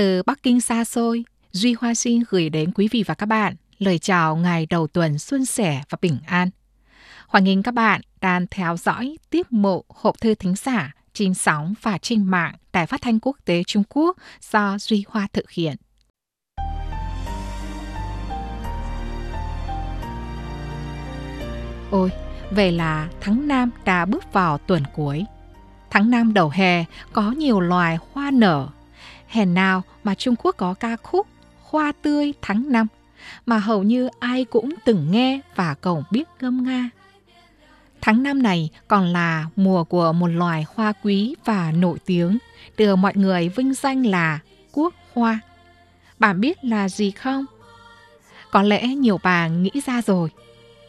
Từ Bắc Kinh xa xôi, Duy Hoa xin gửi đến quý vị và các bạn lời chào ngày đầu tuần xuân sẻ và bình an. Hoan nghênh các bạn đang theo dõi tiếp mục hộp thư thính giả trên sóng và trên mạng Đài Phát thanh Quốc tế Trung Quốc do Duy Hoa thực hiện. Ôi, vậy là tháng nam đã bước vào tuần cuối. Tháng nam đầu hè có nhiều loài hoa nở. Hè nào mà Trung Quốc có ca khúc Hoa tươi tháng năm mà hầu như ai cũng từng nghe và cầu biết ngâm nga. Tháng năm này còn là mùa của một loài hoa quý và nổi tiếng, được mọi người vinh danh là quốc hoa. Bạn biết là gì không? Có lẽ nhiều bà nghĩ ra rồi.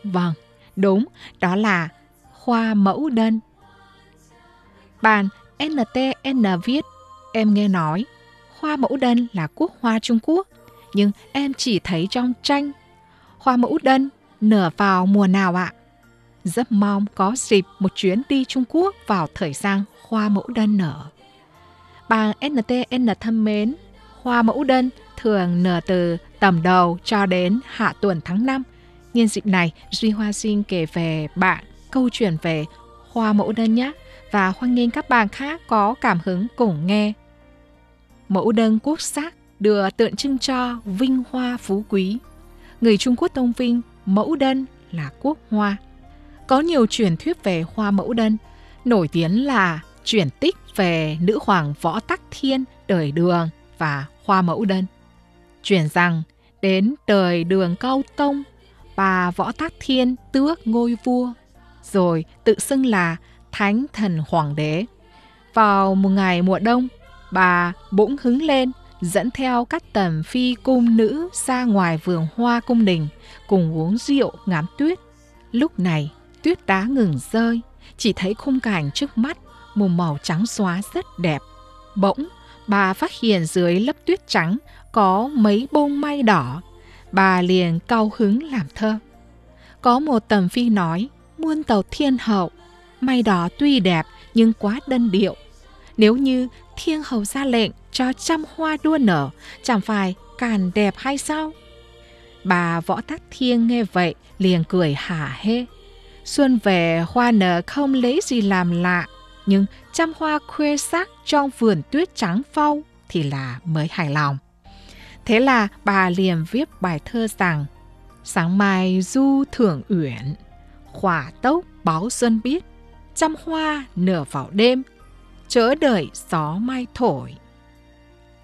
Vâng, đúng, đó là hoa mẫu đơn. Bạn NTN viết, em nghe nói hoa mẫu đơn là quốc hoa Trung Quốc, nhưng em chỉ thấy trong tranh. Hoa mẫu đơn nở vào mùa nào ạ? Rất mong có dịp một chuyến đi Trung Quốc vào thời gian hoa mẫu đơn nở. Bà NTN thân mến, hoa mẫu đơn thường nở từ tầm đầu cho đến hạ tuần tháng 5. Nhân dịp này, Duy Hoa xin kể về bạn câu chuyện về hoa mẫu đơn nhé và hoan nghênh các bạn khác có cảm hứng cùng nghe. Mẫu đơn quốc sắc được tượng trưng cho vinh hoa phú quý. Người Trung Quốc tôn vinh mẫu đơn là quốc hoa. Có nhiều truyền thuyết về hoa mẫu đơn, nổi tiếng là truyền tích về nữ hoàng Võ Tắc Thiên đời Đường và hoa mẫu đơn. Truyền rằng đến đời Đường Cao Tông, bà Võ Tắc Thiên tước ngôi vua, rồi tự xưng là Thánh Thần Hoàng đế. Vào một ngày mùa đông, bà bỗng hứng lên dẫn theo các tầm phi cung nữ ra ngoài vườn hoa cung đình cùng uống rượu ngắm tuyết. Lúc này, tuyết đá ngừng rơi, chỉ thấy khung cảnh trước mắt một màu trắng xóa rất đẹp. Bỗng, bà phát hiện dưới lớp tuyết trắng có mấy bông mai đỏ. Bà liền cao hứng làm thơ. Có một tầm phi nói, muôn tàu thiên hậu, mai đỏ tuy đẹp nhưng quá đơn điệu. Nếu như thiên hầu ra lệnh cho trăm hoa đua nở, chẳng phải càng đẹp hay sao? Bà Võ Tắc Thiên nghe vậy liền cười hả hê. Xuân về hoa nở không lấy gì làm lạ, nhưng trăm hoa khuê sắc trong vườn tuyết trắng phau thì là mới hài lòng. Thế là bà liền viết bài thơ rằng Sáng mai du thưởng uyển, khỏa tốc báo xuân biết, trăm hoa nở vào đêm, chớ đợi gió mai thổi.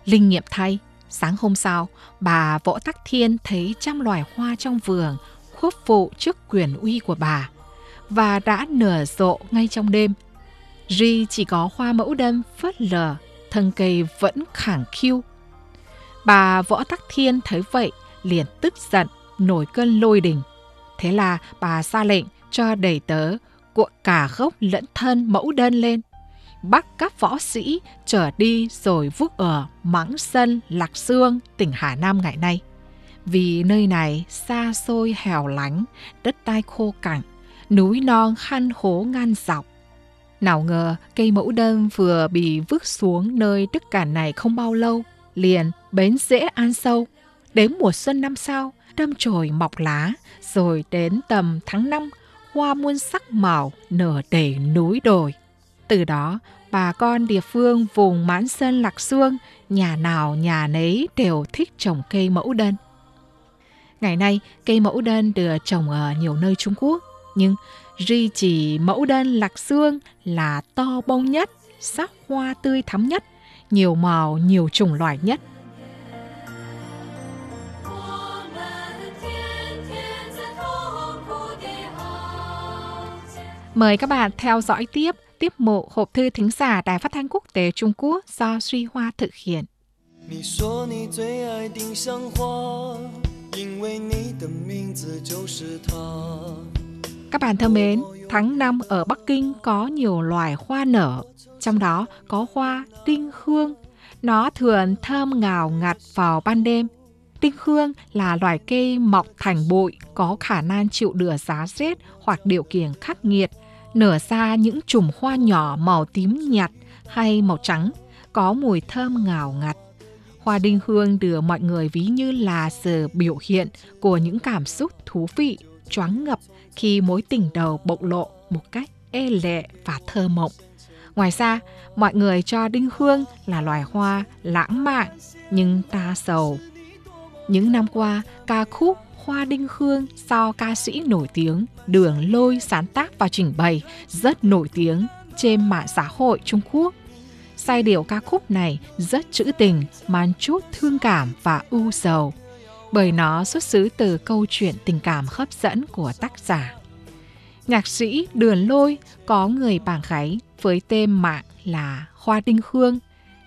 Linh nghiệm thay, sáng hôm sau, bà Võ Tắc Thiên thấy trăm loài hoa trong vườn khuất phụ trước quyền uy của bà và đã nở rộ ngay trong đêm. Duy chỉ có hoa mẫu đơn phớt lờ, thân cây vẫn khẳng khiu. Bà Võ Tắc Thiên thấy vậy, liền tức giận, nổi cơn lôi đình. Thế là bà ra lệnh cho đầy tớ cuộn cả gốc lẫn thân mẫu đơn lên bắt các võ sĩ trở đi rồi vứt ở Mãng sơn Lạc Sương, tỉnh Hà Nam ngày nay. Vì nơi này xa xôi hẻo lánh, đất đai khô cằn, núi non khăn hố ngan dọc. Nào ngờ cây mẫu đơn vừa bị vứt xuống nơi đất cản này không bao lâu, liền bến rễ an sâu. Đến mùa xuân năm sau, đâm chồi mọc lá, rồi đến tầm tháng năm, hoa muôn sắc màu nở đầy núi đồi. Từ đó, bà con địa phương vùng mãn sơn lạc xương, nhà nào nhà nấy đều thích trồng cây mẫu đơn. Ngày nay, cây mẫu đơn được trồng ở nhiều nơi Trung Quốc, nhưng duy chỉ mẫu đơn lạc xương là to bông nhất, sắc hoa tươi thắm nhất, nhiều màu, nhiều chủng loại nhất. Mời các bạn theo dõi tiếp tiếp mục hộp thư thính giả Đài Phát thanh Quốc tế Trung Quốc do Suy Hoa thực hiện. Các bạn thân mến, tháng 5 ở Bắc Kinh có nhiều loài hoa nở, trong đó có hoa tinh hương. Nó thường thơm ngào ngạt vào ban đêm. Tinh hương là loài cây mọc thành bụi có khả năng chịu được giá rét hoặc điều kiện khắc nghiệt – nở ra những chùm hoa nhỏ màu tím nhạt hay màu trắng, có mùi thơm ngào ngạt. Hoa đinh hương được mọi người ví như là sự biểu hiện của những cảm xúc thú vị, choáng ngập khi mối tình đầu bộc lộ một cách ê lệ và thơ mộng. Ngoài ra, mọi người cho đinh hương là loài hoa lãng mạn nhưng ta sầu. Những năm qua, ca khúc Khoa Đinh Hương do ca sĩ nổi tiếng Đường Lôi sáng tác và trình bày rất nổi tiếng trên mạng xã hội Trung Quốc. Giai điệu ca khúc này rất trữ tình, mang chút thương cảm và u sầu, bởi nó xuất xứ từ câu chuyện tình cảm hấp dẫn của tác giả. Nhạc sĩ Đường Lôi có người bạn gái với tên mạng là Khoa Đinh Hương,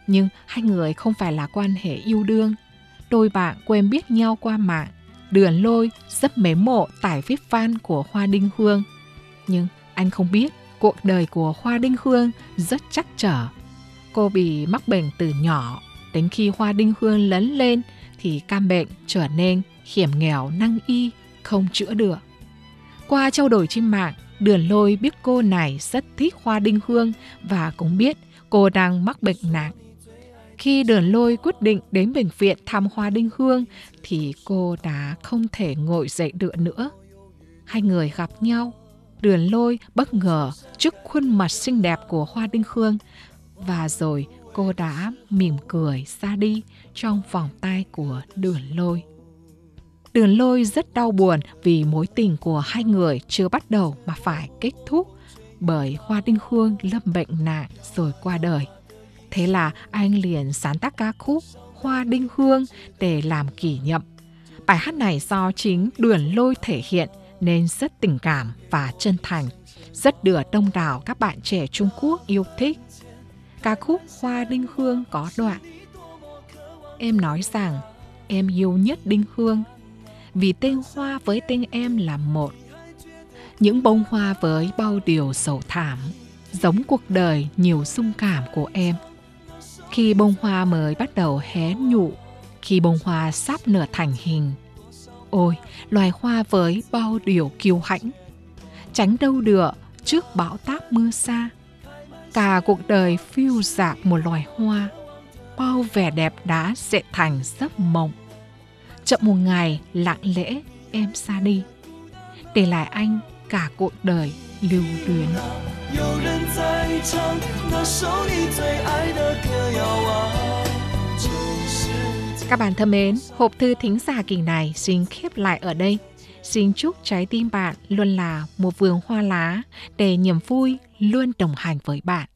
nhưng hai người không phải là quan hệ yêu đương. Đôi bạn quen biết nhau qua mạng. Đường Lôi rất mến mộ tải viết văn của Hoa Đinh Hương. Nhưng anh không biết cuộc đời của Hoa Đinh Hương rất chắc trở. Cô bị mắc bệnh từ nhỏ, đến khi Hoa Đinh Hương lớn lên thì cam bệnh trở nên hiểm nghèo năng y, không chữa được. Qua trao đổi trên mạng, Đường Lôi biết cô này rất thích Hoa Đinh Hương và cũng biết cô đang mắc bệnh nặng. Khi Đường Lôi quyết định đến bệnh viện thăm Hoa Đinh Hương thì cô đã không thể ngồi dậy được nữa. Hai người gặp nhau. Đường Lôi bất ngờ trước khuôn mặt xinh đẹp của Hoa Đinh Hương và rồi cô đã mỉm cười ra đi trong vòng tay của Đường Lôi. Đường lôi rất đau buồn vì mối tình của hai người chưa bắt đầu mà phải kết thúc bởi Hoa Đinh Hương lâm bệnh nặng rồi qua đời. Thế là anh liền sáng tác ca khúc Hoa Đinh Hương để làm kỷ niệm. Bài hát này do chính Đường Lôi thể hiện nên rất tình cảm và chân thành, rất được đông đảo các bạn trẻ Trung Quốc yêu thích. Ca khúc Hoa Đinh Hương có đoạn Em nói rằng em yêu nhất Đinh Hương vì tên hoa với tên em là một. Những bông hoa với bao điều sầu thảm, giống cuộc đời nhiều xung cảm của em. Khi bông hoa mới bắt đầu hé nhụ, khi bông hoa sắp nở thành hình. Ôi, loài hoa với bao điều kiêu hãnh, tránh đâu được trước bão táp mưa xa. Cả cuộc đời phiêu dạt một loài hoa, bao vẻ đẹp đã dệt thành giấc mộng chậm một ngày lặng lẽ em xa đi để lại anh cả cuộc đời lưu luyến các bạn thân mến, hộp thư thính giả kỳ này xin khép lại ở đây. Xin chúc trái tim bạn luôn là một vườn hoa lá để niềm vui luôn đồng hành với bạn.